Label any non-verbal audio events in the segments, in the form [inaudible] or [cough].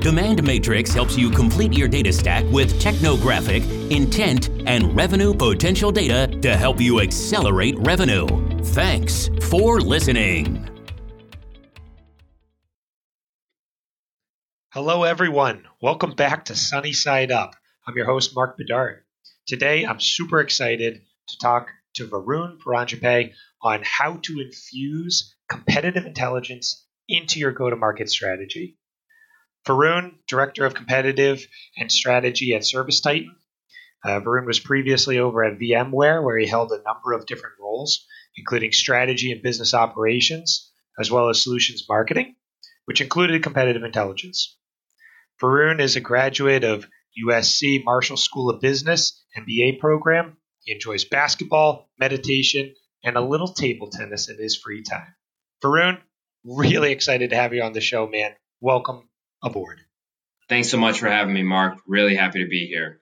Demand Matrix helps you complete your data stack with technographic, intent, and revenue potential data to help you accelerate revenue. Thanks for listening. Hello, everyone. Welcome back to Sunny Side Up. I'm your host, Mark Bedard. Today, I'm super excited to talk to Varun Paranjape on how to infuse competitive intelligence into your go to market strategy. Varun, Director of Competitive and Strategy at ServiceTitan. Uh, Varun was previously over at VMware, where he held a number of different roles, including strategy and business operations, as well as solutions marketing, which included competitive intelligence. Varun is a graduate of USC Marshall School of Business MBA program. He enjoys basketball, meditation, and a little table tennis in his free time. Varun, really excited to have you on the show, man. Welcome aboard. Thanks so much for having me, Mark. Really happy to be here.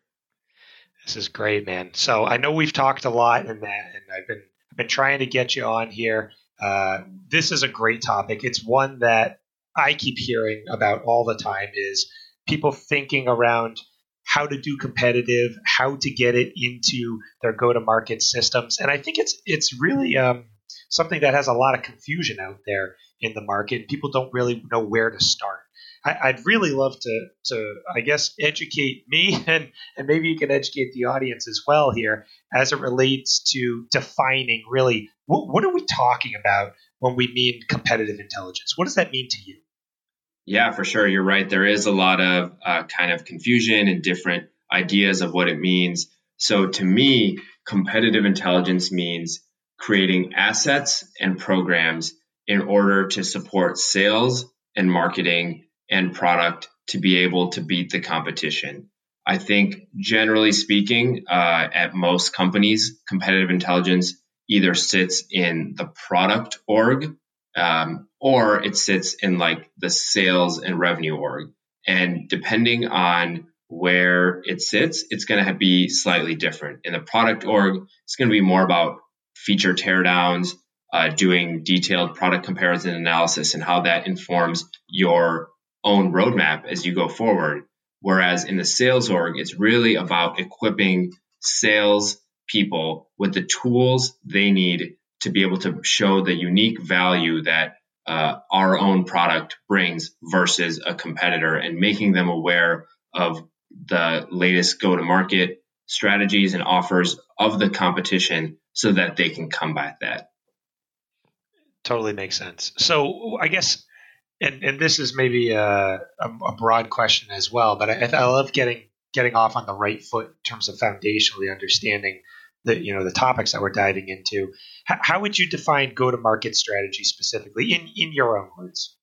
This is great, man. So I know we've talked a lot in that, and I've been I've been trying to get you on here. Uh, this is a great topic. It's one that I keep hearing about all the time. Is people thinking around how to do competitive, how to get it into their go-to-market systems, and I think it's it's really um, something that has a lot of confusion out there in the market. People don't really know where to start. I, would really love to, to, I guess, educate me [laughs] and, and maybe you can educate the audience as well here as it relates to defining really what, what are we talking about when we mean competitive intelligence? What does that mean to you? Yeah, for sure. You're right. There is a lot of uh, kind of confusion and different ideas of what it means. So to me, competitive intelligence means creating assets and programs in order to support sales and marketing and product to be able to beat the competition. I think, generally speaking, uh, at most companies, competitive intelligence either sits in the product org um, or it sits in like the sales and revenue org. And depending on where it sits, it's going to be slightly different. In the product org, it's going to be more about feature teardowns, uh, doing detailed product comparison analysis, and how that informs your own roadmap as you go forward. Whereas in the sales org, it's really about equipping sales people with the tools they need to be able to show the unique value that uh, our own product brings versus a competitor and making them aware of the latest go to market strategies and offers of the competition so that they can combat that. Totally makes sense. So I guess and and this is maybe a, a, a broad question as well, but I, I, love getting getting off on the right foot in terms of foundationally understanding the you know the topics that we're diving into. H- how would you define go to market strategy specifically in in your own words?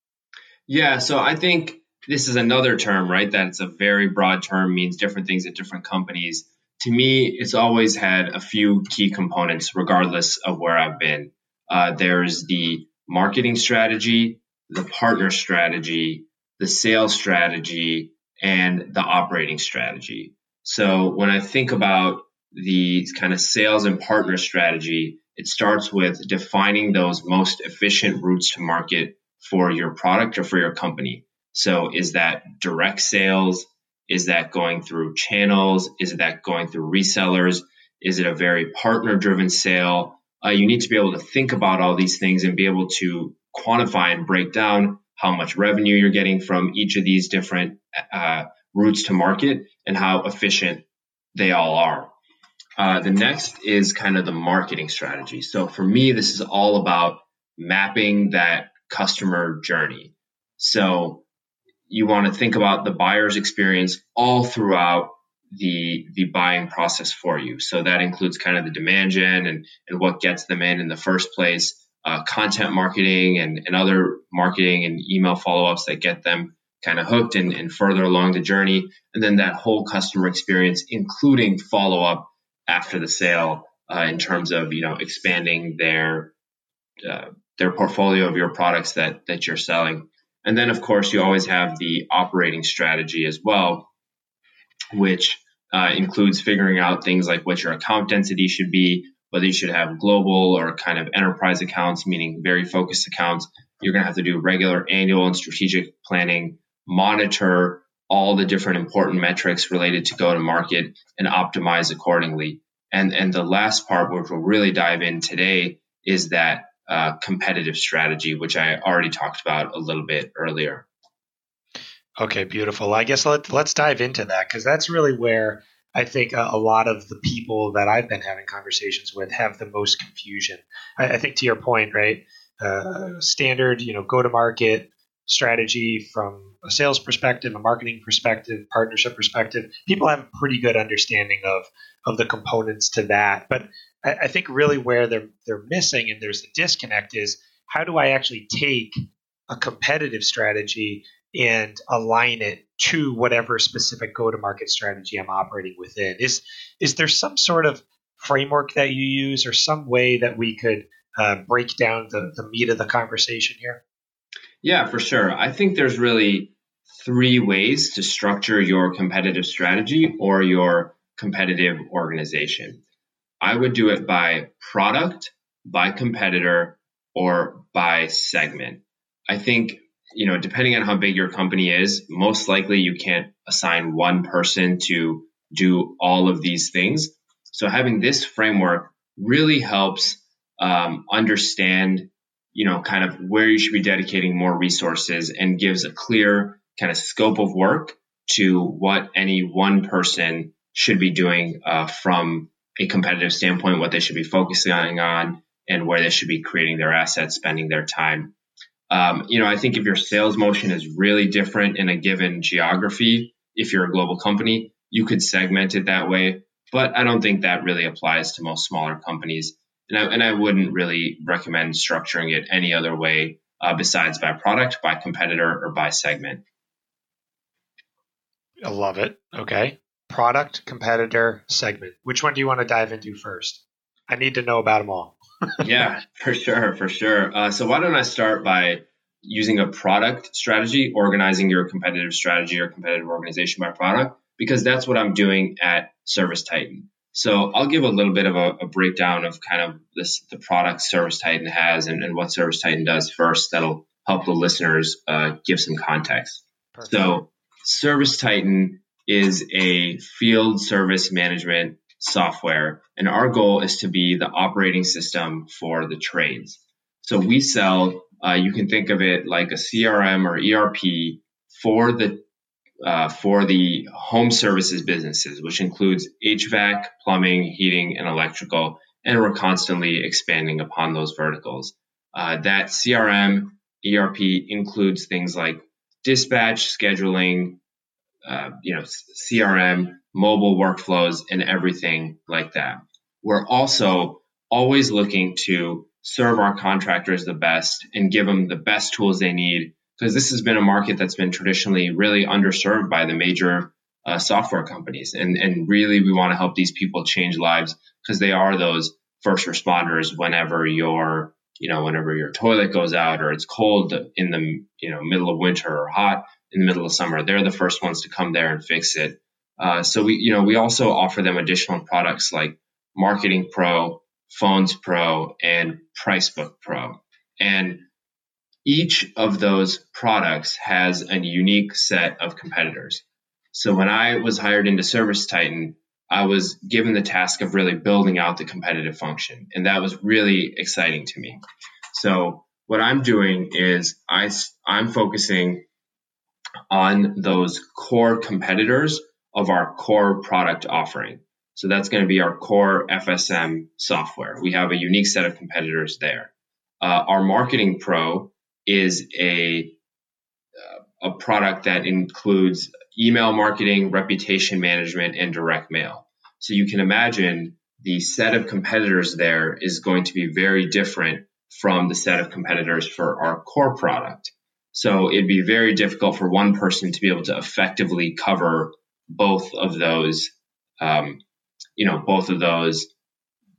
Yeah, so I think this is another term, right? That it's a very broad term, means different things at different companies. To me, it's always had a few key components, regardless of where I've been. Uh, there's the marketing strategy, the partner strategy, the sales strategy, and the operating strategy. So when I think about the kind of sales and partner strategy, it starts with defining those most efficient routes to market for your product or for your company. So is that direct sales? Is that going through channels? Is that going through resellers? Is it a very partner driven sale? Uh, you need to be able to think about all these things and be able to quantify and break down how much revenue you're getting from each of these different uh, routes to market and how efficient they all are. Uh, the next is kind of the marketing strategy. So for me, this is all about mapping that customer journey. So you want to think about the buyer's experience all throughout the the buying process for you. So that includes kind of the demand gen and, and what gets them in in the first place uh, content marketing and, and other marketing and email follow-ups that get them kind of hooked and, and further along the journey and then that whole customer experience including follow-up after the sale uh, in terms of you know expanding their uh, their portfolio of your products that that you're selling. And then of course you always have the operating strategy as well, which uh, includes figuring out things like what your account density should be, whether you should have global or kind of enterprise accounts, meaning very focused accounts. You're going to have to do regular annual and strategic planning, monitor all the different important metrics related to go to market and optimize accordingly. And, and the last part, which we'll really dive in today, is that uh, competitive strategy, which I already talked about a little bit earlier. Okay, beautiful. I guess let, let's dive into that because that's really where I think a, a, lot of the people that I've been having conversations with have the most confusion. I, I think to your point, right? Uh, standard, you know, go to market strategy from a sales perspective, a marketing perspective, partnership perspective. People have a pretty good understanding of of the components to that, but I, I think really where they're they're missing and there's a disconnect is how do I actually take a competitive strategy and align it to whatever specific go-to-market strategy I'm operating within. Is is there some sort of framework that you use or some way that we could uh, break down the, the meat of the conversation here? Yeah, for sure. I think there's really three ways to structure your competitive strategy or your competitive organization. I would do it by product, by competitor, or by segment. I think you know, depending on how big your company is, most likely you can't assign one person to do all of these things. So having this framework really helps um, understand, you know, kind of where you should be dedicating more resources and gives a clear kind of scope of work to what any one person should be doing uh, from a competitive standpoint, what they should be focusing on, and where they should be creating their assets, spending their time. Um, you know, I think if your sales motion is really different in a given geography, if you're a global company, you could segment it that way. But I don't think that really applies to most smaller companies. And I, and I wouldn't really recommend structuring it any other way uh, besides by product, by competitor, or by segment. I love it. Okay. Product, competitor, segment. Which one do you want to dive into first? I need to know about them all yeah, for sure, for sure. Uh, so why don't I start by using a product strategy, organizing your competitive strategy or competitive organization by product, because that's what I'm doing at Service Titan. So I'll give a little bit of a, a breakdown of kind of this the product Service Titan has and, and what ServiceTitan does first. That'll help the listeners uh, give some context. Perfect. So ServiceTitan is a field service management software, and our goal is to be the operating system for the trades. So we sell, uh, you can think of it like a CRM or ERP for the uh, for the home services businesses, which includes HVAC, plumbing, heating, and electrical, and we're constantly expanding upon those verticals. Uh, that CRM, ERP includes things like dispatch, scheduling, uh, you know, CRM, mobile workflows, and everything like that. We're also always looking to serve our contractors the best and give them the best tools they need because this has been a market that's been traditionally really underserved by the major uh, software companies. And, and really, we want to help these people change lives because they are those first responders whenever your you know whenever your toilet goes out or it's cold in the you know middle of winter or hot in the middle of summer they're the first ones to come there and fix it uh, so we, you know, we also offer them additional products like Marketing Pro, Phones Pro, and Pricebook Pro. And each of those products has a unique set of competitors. So when I was hired into ServiceTitan, I was given the task of really building out the competitive function. And that was really exciting to me. So what I'm doing is I, I'm focusing on those core competitors of our core product offering. So that's going to be our core FSM software. We have a unique set of competitors there. Uh, our Marketing Pro is a uh, a product that includes email marketing, reputation management, and direct mail. So you can imagine the set of competitors there is going to be very different from the set of competitors for our core product. So it'd be very difficult for one person to be able to effectively cover both of those um, you know, both of those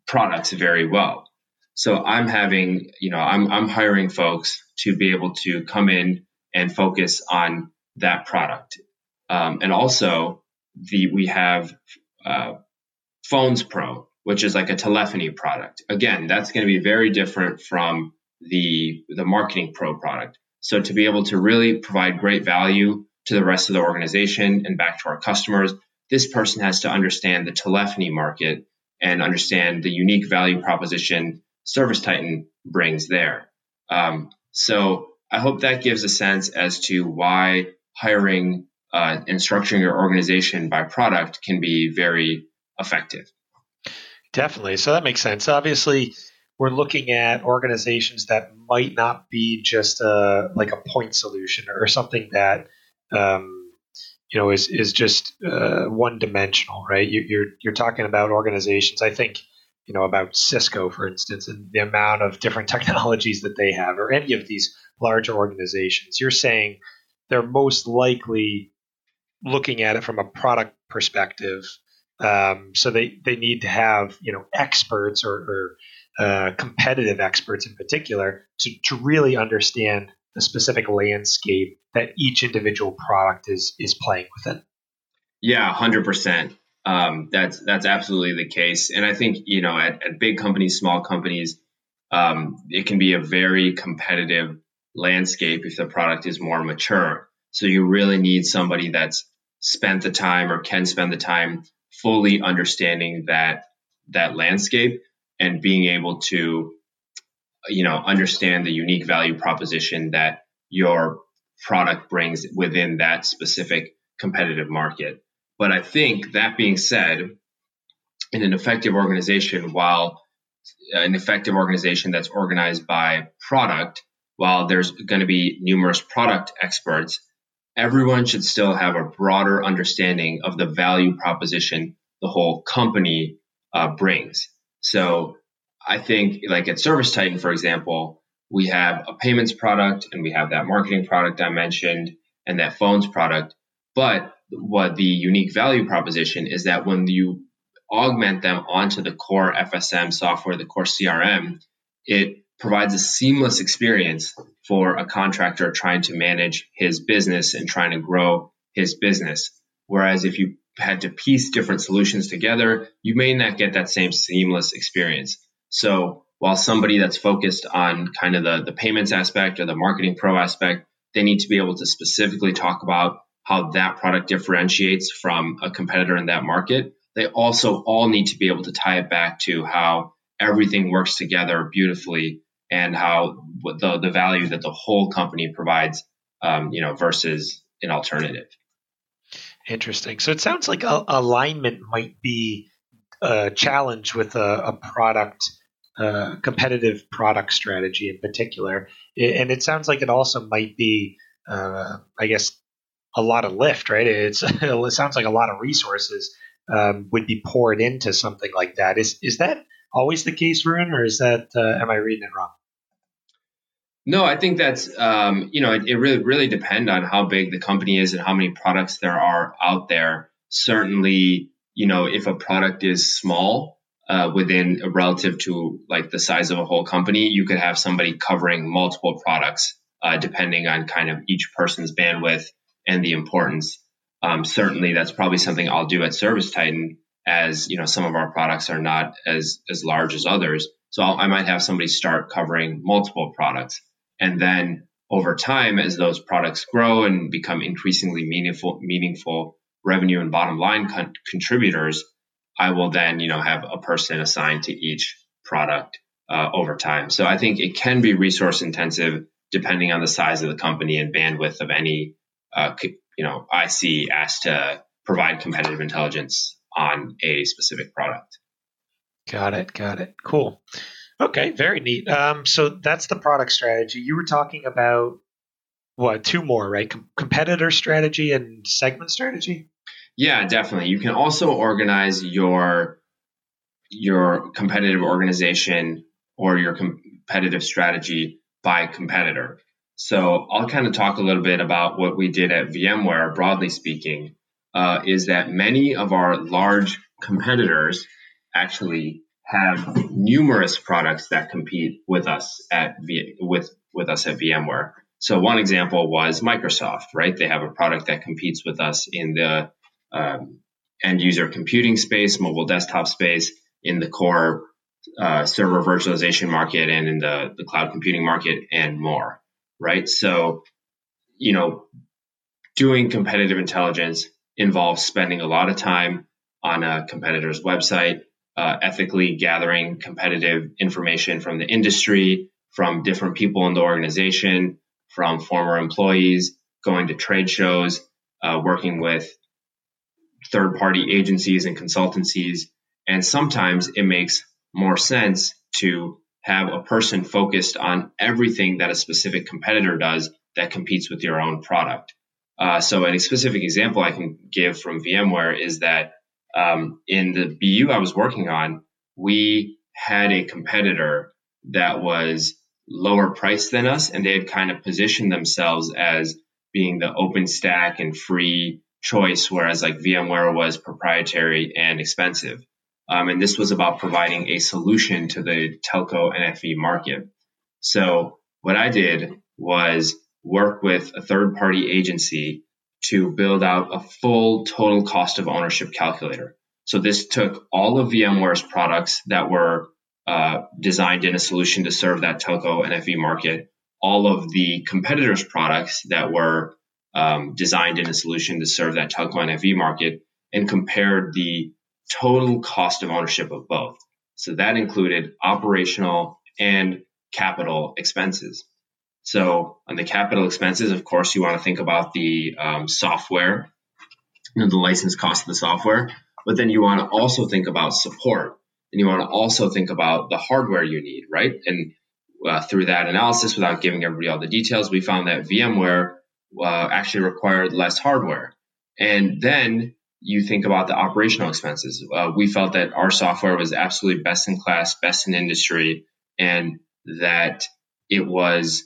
products very well. So I'm having, you know, I'm, I'm hiring folks to be able to come in and focus on that product. Um, and also the, we have, uh, Phones Pro, which is like a telephony product. Again, that's going to be very different from the, the Marketing Pro product. So to be able to really provide great value to the rest of the organization and back to our customers, this person has to understand the telephony market and understand the unique value proposition Service Titan brings there. Um, so I hope that gives a sense as to why hiring uh, and structuring your organization by product can be very effective. Definitely. So that makes sense. Obviously, we're looking at organizations that might not be just a like a point solution or something that um, you know is is just uh, one dimensional, right? You, you're you're talking about organizations. I think you know about Cisco, for instance, and the amount of different [laughs] technologies that they have, or any of these larger organizations. You're saying they're most likely looking at it from a product perspective. Um, so they, they need to have you know experts or, or uh, competitive experts in particular to, to really understand the specific landscape that each individual product is is playing within. Yeah, hundred um, percent. That's that's absolutely the case, and I think you know at, at big companies, small companies, um, it can be a very competitive landscape if the product is more mature. So you really need somebody that's spent the time or can spend the time fully understanding that that landscape and being able to you know understand the unique value proposition that your product brings within that specific competitive market. But i think that being said in an effective organization while an effective organization that's organized by product while there's going to be numerous product experts everyone should still have a broader understanding of the value proposition the whole company uh, brings. So I think like at Service Titan, for example, we have a payments product and we have that marketing product I mentioned and that phones product. But what the unique value proposition is that when you augment them onto the core FSM software, the core CRM, it provides a seamless experience for a contractor trying to manage his business and trying to grow his business. Whereas if you had to piece different solutions together, you may not get that same seamless experience. So while somebody that's focused on kind of the, the payments aspect or the marketing pro aspect, they need to be able to specifically talk about how that product differentiates from a competitor in that market. They also all need to be able to tie it back to how everything works together beautifully and how the, the value that the whole company provides, um, you know, versus an alternative. Interesting. So it sounds like a, alignment might be a challenge with a, a product uh, competitive product strategy in particular. And it sounds like it also might be, uh, I guess, a lot of lift, right? It's [laughs] it sounds like a lot of resources um, would be poured into something like that. Is is that always the case, Varun, or is that uh, am I reading it wrong? No, I think that's um, you know it, it really really depend on how big the company is and how many products there are out there. Certainly, you know if a product is small, uh, within relative to like the size of a whole company, you could have somebody covering multiple products uh, depending on kind of each person's bandwidth and the importance. Um, certainly, that's probably something I'll do at Service Titan, as you know, some of our products are not as as large as others. So I'll, I might have somebody start covering multiple products, and then over time, as those products grow and become increasingly meaningful, meaningful revenue and bottom line con- contributors, I will then, you know, have a person assigned to each product uh, over time. So I think it can be resource intensive depending on the size of the company and bandwidth of any, uh, you know, IC asked to provide competitive intelligence on a specific product. Got it. Got it. Cool. Okay. Very neat. Um, so that's the product strategy. You were talking about what two more, right? Com- competitor strategy and segment strategy. Yeah, definitely. You can also organize your your competitive organization or your competitive strategy by competitor. So I'll kind of talk a little bit about what we did at VMware, broadly speaking. uh, is that many of our large competitors actually have numerous products that compete with us at v- with with us at VMware. So one example was Microsoft, right? They have a product that competes with us in the um, end user computing space, mobile desktop space, in the core uh, server virtualization market, and in the, the cloud computing market, and more, right? So, you know, doing competitive intelligence involves spending a lot of time on a competitor's website, uh, ethically gathering competitive information from the industry, from different people in the organization, from former employees, going to trade shows, uh, working with third party agencies and consultancies. And sometimes it makes more sense to have a person focused on everything that a specific competitor does that competes with your own product. Uh, so, a specific example I can give from VMware is that um, in the BU I was working on, we had a competitor that was lower priced than us, and they had kind of positioned themselves as being the open stack and free choice, whereas like VMware was proprietary and expensive. Um, and this was about providing a solution to the telco NFV market. So what I did was work with a third party agency to build out a full total cost of ownership calculator. So this took all of VMware's products that were uh, designed in a solution to serve that telco NFV market, all of the competitors' products that were um, designed in a solution to serve that telco NFV market, and compared the total cost of ownership of both. So that included operational and capital expenses. So on the capital expenses, of course, you want to think about the um, software, you know, the license cost of the software, but then you want to also think about support, and you want to also think about the hardware you need, right? And uh, through that analysis, without giving everybody all the details, we found that VMware uh, actually required less hardware. And then you think about the operational expenses. Uh, we felt that our software was absolutely best in class, best in industry, and that it was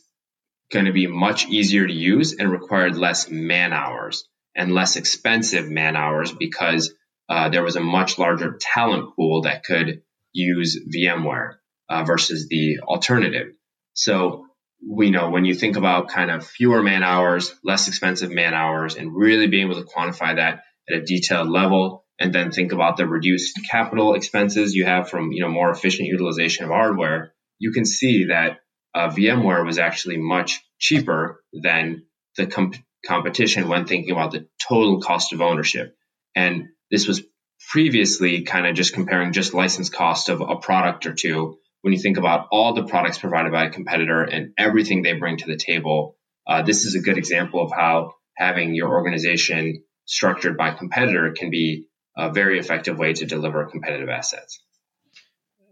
going to be much easier to use and required less man hours and less expensive man hours because uh, there was a much larger talent pool that could use VMware uh, versus the alternative. So we know when you think about kind of fewer man hours, less expensive man hours, and really being able to quantify that at a detailed level, and then think about the reduced capital expenses you have from you know more efficient utilization of hardware, you can see that uh, VMware was actually much cheaper than the comp- competition when thinking about the total cost of ownership. And this was previously kind of just comparing just license cost of a product or two. When you think about all the products provided by a competitor and everything they bring to the table, uh, this is a good example of how having your organization structured by competitor can be a very effective way to deliver competitive assets.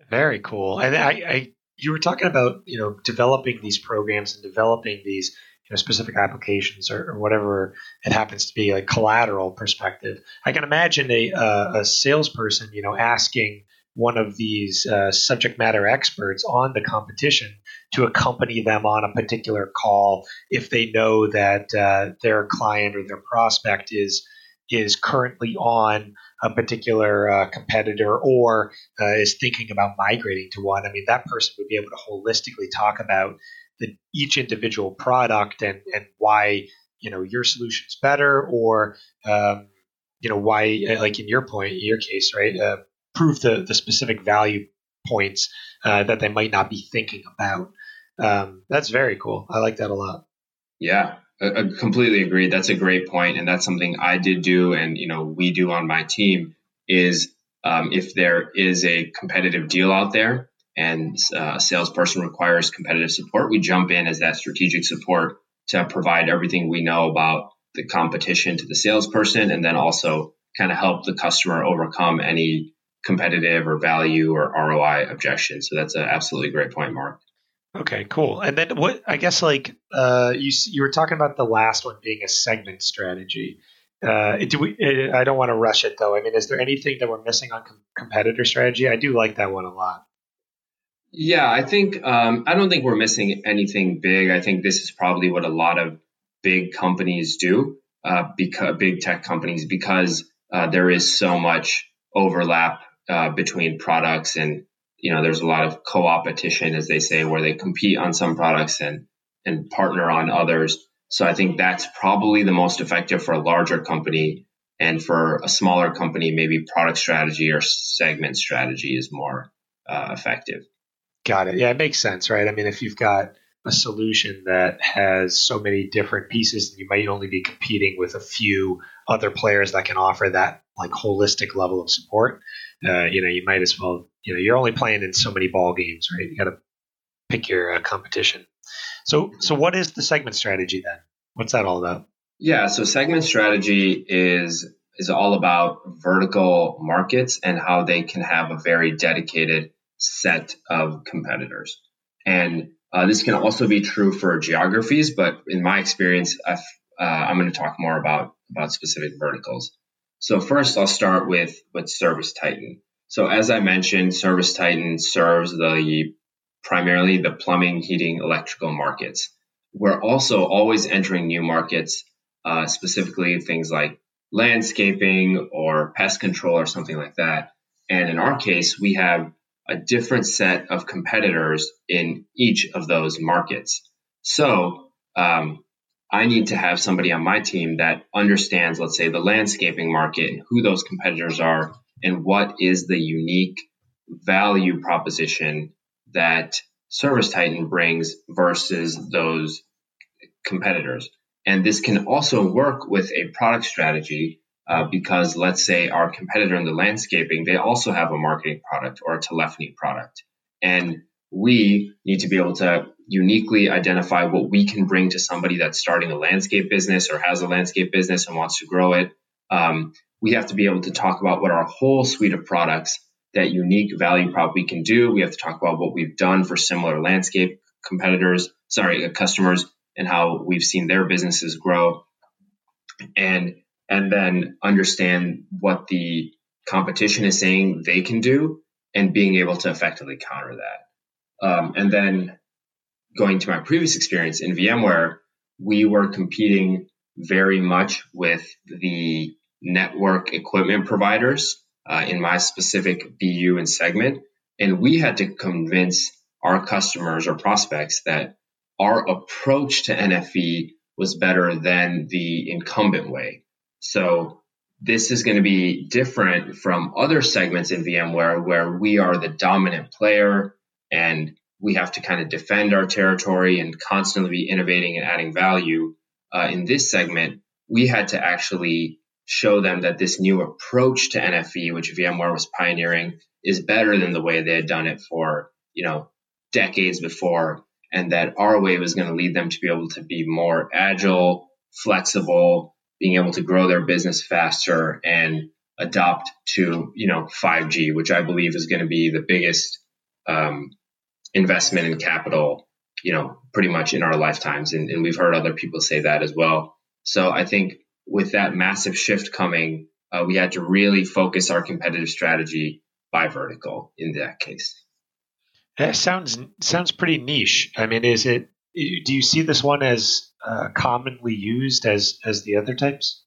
Very cool. And I, I you were talking about you know developing these programs and developing these you know, specific applications or, or, whatever it happens to be, like collateral perspective. I can imagine a, uh, a salesperson, you know, asking one of these uh, subject matter experts on the competition to accompany them on a particular call if they know that uh, their client or their prospect is is currently on a particular uh, competitor or uh, is thinking about migrating to one. I mean, that person would be able to holistically talk about the, each individual product and, and why you know your solution is better or um, you know why uh, like in your point in your case right uh, prove the, the specific value points uh, that they might not be thinking about. Um, that's very cool. I like that a lot. Yeah I, completely agree. That's a great point and that's something i did do and you know we do on my team is um, if there is a competitive deal out there and uh, a salesperson requires competitive support, we jump in as that strategic support to provide everything we know about the competition to the salesperson and then also kind of help the customer overcome any competitive or value or ROI objection. So that's an absolutely great point, Mark. Okay, cool. And then what I guess like uh, you you were talking about the last one being a segment strategy. Uh, do we? I don't want to rush it though. I mean, is there anything that we're missing on com- competitor strategy? I do like that one a lot. Yeah, I think um, I don't think we're missing anything big. I think this is probably what a lot of big companies do. uh, because big tech companies because uh, there is so much overlap uh, between products and you know there's a lot of co-opetition as they say where they compete on some products and and partner on others. So i think that's probably the most effective for a larger company and for a smaller company maybe product strategy or segment strategy is more uh, effective. Got it. Yeah it makes sense right? I mean if you've got a solution that has so many different pieces you might only be competing with a few other players that can offer that like holistic level of support uh, you know you might as well you know you're only playing in so many ball games right? You got to pick your uh, competition. So so what is the segment strategy then? What's that all about? Yeah so segment strategy is is all about vertical markets and how they can have a very dedicated set of competitors. And uh, this can also be true for geographies, but in my experience, uh, I'm going to talk more about about specific verticals. So first, I'll start with with Service Titan. So as I mentioned, Service Titan serves the primarily the plumbing, heating, electrical markets. We're also always entering new markets, uh, specifically things like landscaping or pest control or something like that. And in our case, we have a different set of competitors in each of those markets. So um, I need to have somebody on my team that understands, let's say, the landscaping market and who those competitors are and what is the unique value proposition that Service Titan brings versus those competitors. And this can also work with a product strategy uh, because let's say our competitor in the landscaping, they also have a marketing product or a telephony product. And we need to be able to uniquely identify what we can bring to somebody that's starting a landscape business or has a landscape business and wants to grow it. Um, we have to be able to talk about what our whole suite of products, that unique value prop we can do. We have to talk about what we've done for similar landscape competitors, sorry, uh, customers, and how we've seen their businesses grow. And and then understand what the competition is saying they can do and being able to effectively counter that. Um, and then going to my previous experience in VMware, we were competing very much with the network equipment providers uh, in my specific BU and segment. And we had to convince our customers or prospects that our approach to NFV was better than the incumbent way. So this is going to be different from other segments in VMware where we are the dominant player and we have to kind of defend our territory and constantly be innovating and adding value. Uh, in this segment, we had to actually show them that this new approach to NFV, which VMware was pioneering, is better than the way they had done it for, you know, decades before, and that our way was going to lead them to be able to be more agile, flexible, being able to grow their business faster and adopt to you know 5G, which I believe is going to be the biggest um, investment in capital, you know, pretty much in our lifetimes, and, and, we've heard other people say that as well. So I think with that massive shift coming, uh, we had to really focus our competitive strategy by vertical in that case. That sounds sounds pretty niche. I mean, is it? Do you see this one as uh, commonly used as as the other types?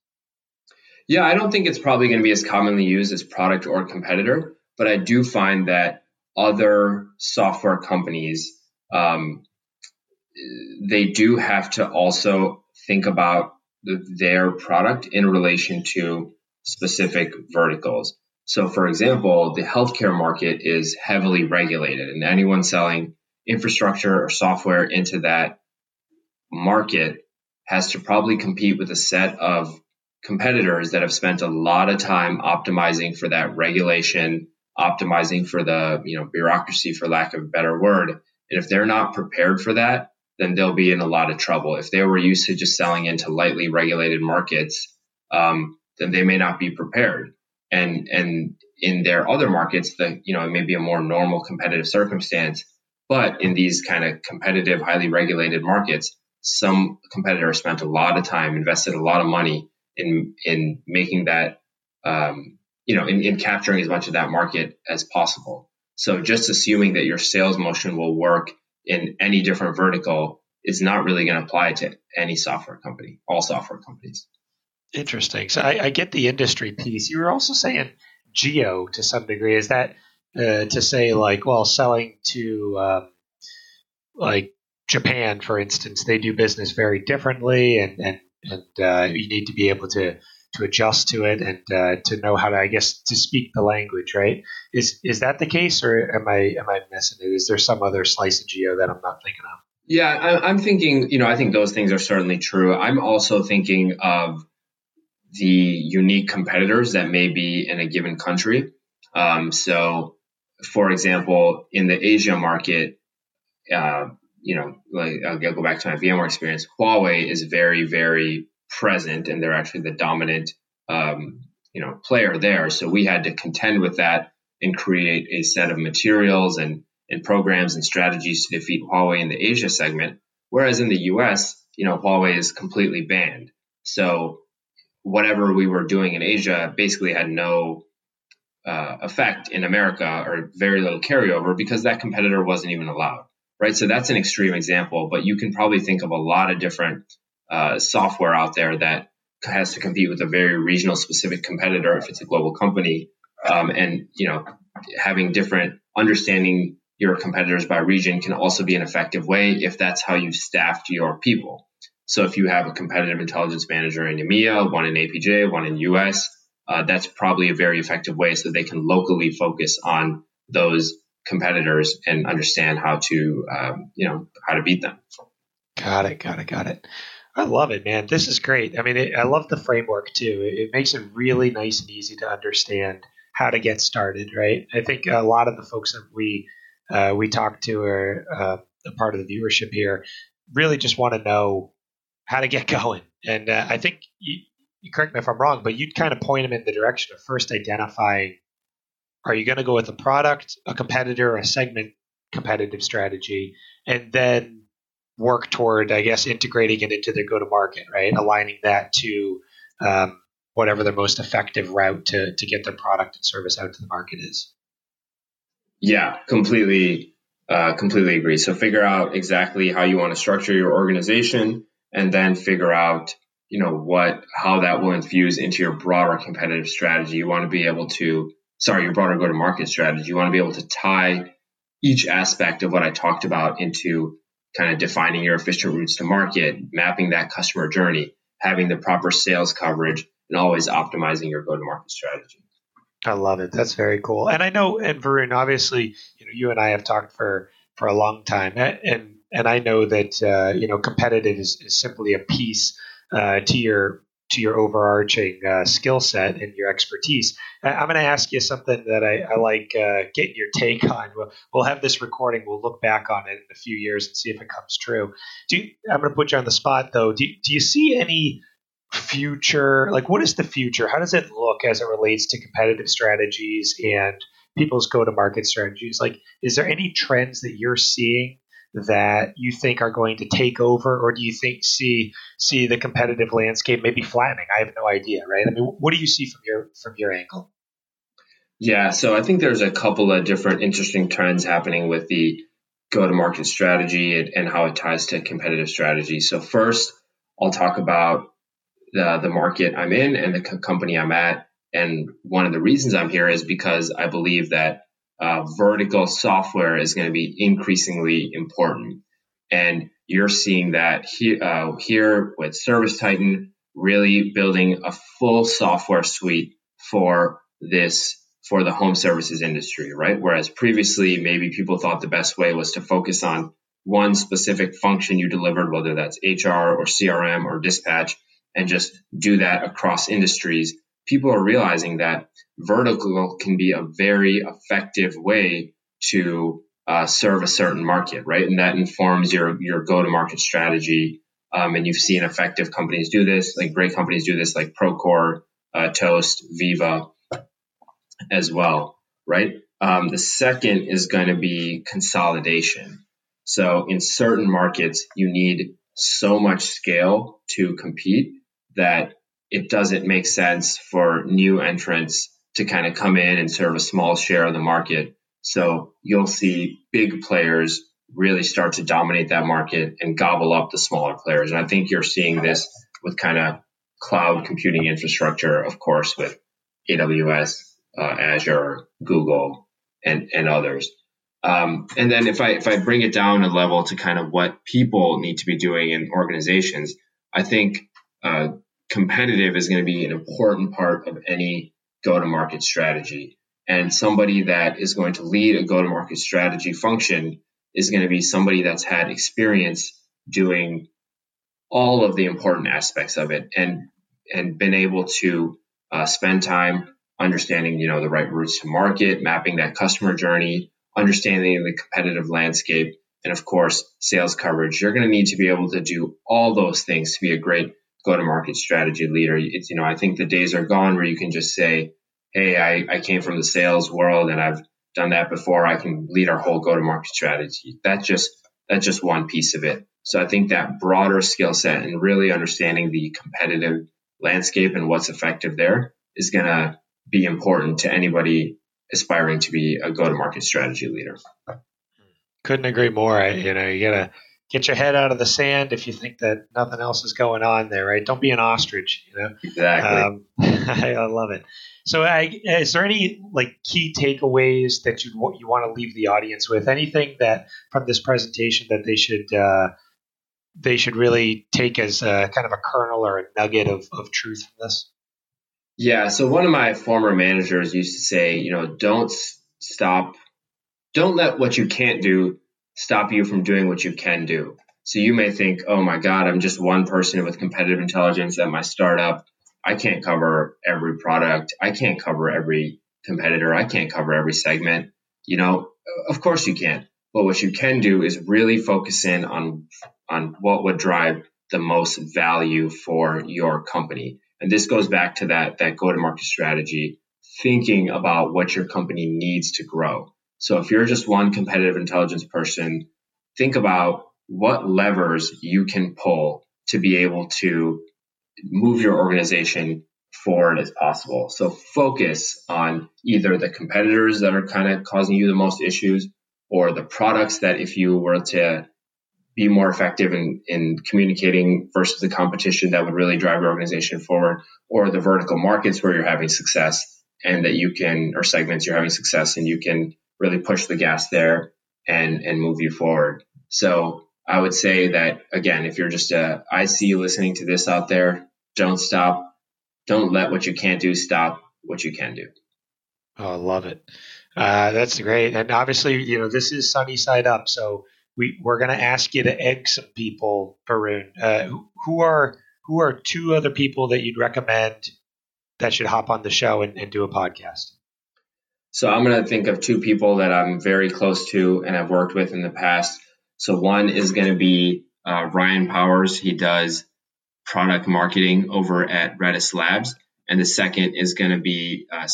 Yeah, I don't think it's probably going to be as commonly used as product or competitor, but I do find that other software companies um, they do have to also think about their product in relation to specific verticals. So, for example, the healthcare market is heavily regulated, and anyone selling infrastructure or software into that market has to probably compete with a set of competitors that have spent a lot of time optimizing for that regulation, optimizing for the, you know, bureaucracy for lack of a better word. And if they're not prepared for that, then they'll be in a lot of trouble. If they were used to just selling into lightly regulated markets, um, then they may not be prepared. And and in their other markets, that you know, it may be a more normal competitive circumstance. But in these kind of competitive, highly regulated markets, some competitors spent a lot of time, invested a lot of money in in making that, um, you know, in, in capturing as much of that market as possible. So just assuming that your sales motion will work in any different vertical is not really going to apply to any software company, all software companies. Interesting. So I, I, get the industry piece. You were also saying geo to some degree. Is that uh, to say like, well, selling to um, like Japan, for instance, they do business very differently, and and and uh, you need to be able to to adjust to it and uh, to know how to, I guess, to speak the language. Right? Is is that the case, or am I am I missing it? Is there some other slice of geo that I'm not thinking of? Yeah, I'm thinking. You know, I think those things are certainly true. I'm also thinking of the unique competitors that may be in a given country. Um, so, for example, in the Asia market, uh, you know, like I'll go back to my VMware experience. Huawei is very, very present, and they're actually the dominant, um, you know, player there. So we had to contend with that and create a set of materials and and programs and strategies to defeat Huawei in the Asia segment. Whereas in the U.S., you know, Huawei is completely banned. So whatever we were doing in Asia basically had no uh, effect in America or very little carryover because that competitor wasn't even allowed right? So that's an extreme example, but you can probably think of a lot of different uh, software out there that has to compete with a very regional specific competitor if it's a global company. Um, and, you know, having different understanding your competitors by region can also be an effective way if that's how you staffed your people. So if you have a competitive intelligence manager in EMEA, one in APJ, one in US, uh, that's probably a very effective way so they can locally focus on those competitors and understand how to um, you know how to beat them. Got it. Got it. Got it. I love it, man. This is great. I mean, it, I love the framework too. It, it, makes it really nice and easy to understand how to get started. Right. I think a lot of the folks that we uh, we talk to are uh, a part of the viewership here really just want to know how to get [laughs] going. And uh, I think you, you correct me if I'm wrong, but you'd kind of point them in the direction of first identifying are you going to go with a product, a competitor, a segment competitive strategy, and then work toward, I guess, integrating it into their go to market, right? Aligning that to um, whatever their most effective route to, to get their product and service out to the market is. Yeah, completely, uh, completely agree. So figure out exactly how you want to structure your organization, and then figure out, you know, what how that will infuse into your broader competitive strategy. You want to be able to sorry, your broader go to market strategy. You want to be able to tie each aspect of what I talked about into kind of defining your efficient routes to market, mapping that customer journey, having the proper sales coverage, and always optimizing your go to market strategy. I love it. That's very cool. And I know, and Varun, obviously, you know, you and I have talked for for a long time, and and I know that uh, you know, competitive is, is simply a piece uh, to your to your overarching uh, skill set and your expertise. I'm going to ask you something that I, I like uh, getting your take on. We'll, we'll, have this recording. We'll look back on it in a few years and see if it comes true. You, I'm going to put you on the spot, though. Do, do you see any future? Like, what is the future? How does it look as it relates to competitive strategies and people's go to market strategies? Like, is there any trends that you're seeing that you think are going to take over, or do you think see see the competitive landscape maybe flattening? I have no idea, right? I mean, what do you see from your from your angle? Yeah, so I think there's a couple of different interesting trends happening with the go to market strategy and, and, how it ties to competitive strategy. So first, I'll talk about the, the market I'm in and the co- company I'm at. And one of the reasons I'm here is because I believe that uh, vertical software is going to be increasingly important. And you're seeing that here, uh, here with ServiceTitan, really building a full software suite for this for the home services industry, right? Whereas previously, maybe people thought the best way was to focus on one specific function you delivered, whether that's HR or CRM or dispatch, and just do that across industries. People are realizing that vertical can be a very effective way to uh, serve a certain market, right? And that informs your your go to market strategy. Um, and you've seen effective companies do this, like great companies do this, like Procore, uh, Toast, Veeva, as well, right? Um, the second is going to be consolidation. So in certain markets, you need so much scale to compete that it doesn't make sense for new entrants to kind of come in and serve a small share of the market. So you'll see big players really start to dominate that market and gobble up the smaller players. And I think you're seeing this with kind of cloud computing infrastructure, of course, with AWS, uh, Azure, Google, and, and others. Um, and then if I if I bring it down a level to kind of what people need to be doing in organizations, I think uh, competitive is going to be an important part of any go to market strategy. And somebody that is going to lead a go to market strategy function is going to be somebody that's had experience doing all of the important aspects of it and and been able to uh, spend time understanding you know the right routes to market mapping that customer journey understanding the competitive landscape and of course sales coverage you're going to need to be able to do all those things to be a great go to market strategy leader it's you know i think the days are gone where you can just say hey i, I came from the sales world and i've done that before i can lead our whole go to market strategy that just that's just one piece of it so I think that broader skill set and really understanding the competitive landscape and what's effective there is going to be important to anybody aspiring to be a go-to-market strategy leader. Couldn't agree more. You know, you gotta get your head out of the sand if you think that nothing else is going on there, right? Don't be an ostrich. You know, exactly. Um, I, [laughs] I love it. So, I, is there any like key takeaways that you you want to leave the audience with? Anything that from this presentation that they should uh, they should really take as a, kind of a kernel or a nugget of, of truth from this? Yeah. So one of my former managers used to say, you know, don't stop, don't let what you can't do stop you from doing what you can do. So you may think, oh my God, I'm just one person with competitive intelligence at my startup. I can't cover every product. I can't cover every competitor. I can't cover every segment. You know, of course you can. But what you can do is really focus in on on what would drive the most value for your company. And this goes back to that, that go to market strategy, thinking about what your company needs to grow. So if you're just one competitive intelligence person, think about what levers you can pull to be able to move your organization forward as possible. So focus on either the competitors that are kind of causing you the most issues or the products that if you were to be more effective in, in communicating versus the competition that would really drive your organization forward, or the vertical markets where you're having success and that you can, or segments you're having success and you can really push the gas there and, and move you forward. So I would say that again, if you're just a I see you listening to this out there, don't stop. Don't let what you can't do stop what you can do. Oh, I love it. Uh, that's great. And obviously, you know, this is sunny side up. So we we're going to ask you to egg some people, Varun. Uh, who, are who are two other people that you'd recommend that should hop on the show and, and do a podcast? So I'm going to think of two people that I'm very close to and I've worked with in the past. So one is going to be uh, Ryan Powers. He does product marketing over at Redis Labs, and the second is going to be uh,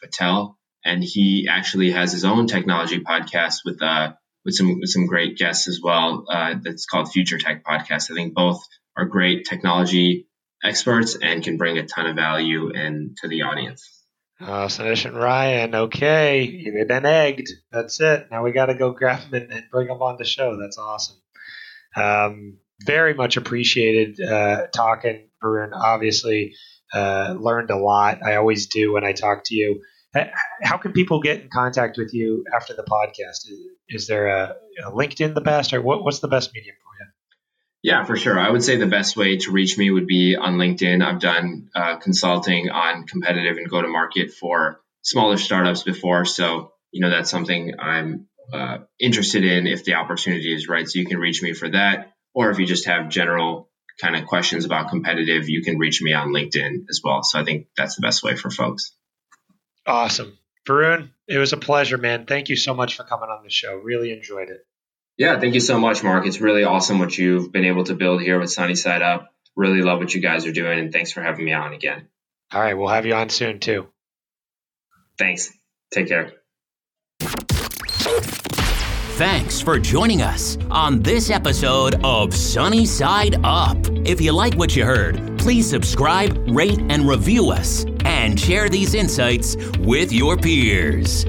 Patel, and he actually has his own technology podcast with uh, with some with some great guests as well. Uh, that's called Future Tech Podcast. I think both are great technology experts and can bring a ton of value in to the audience. Sandesh and Ryan. Okay, they've been egged. That's it. Now we got to go grab them and, and, bring them on the show. That's awesome. Um, very much appreciated uh, talking, Varun. Obviously, uh, learned a lot. I always do when I talk to you. How can people get in contact with you after the podcast? Is, is there a, a, LinkedIn the best, or what, what's the best medium? Yeah, for sure. I would say the best way to reach me would be on LinkedIn. I've done uh, consulting on competitive and go to market for smaller startups before, so you know that's something I'm uh, interested in if the opportunity is right. So you can reach me for that, or if you just have general kind of questions about competitive, you can reach me on LinkedIn as well. So I think that's the best way for folks. Awesome. Varun, it was a pleasure, man. Thank you so much for coming on the show. Really enjoyed it. Yeah, thank you so much, Mark. It's really awesome what you've been able to build here with Sunny Side Up. Really love what you guys are doing, and thanks for having me on again. All right, we'll have you on soon too. Thanks. Take care. Thanks for joining us on this episode of Sunny Side Up. If you like what you heard, please subscribe, rate, and review us, and share these insights with your peers.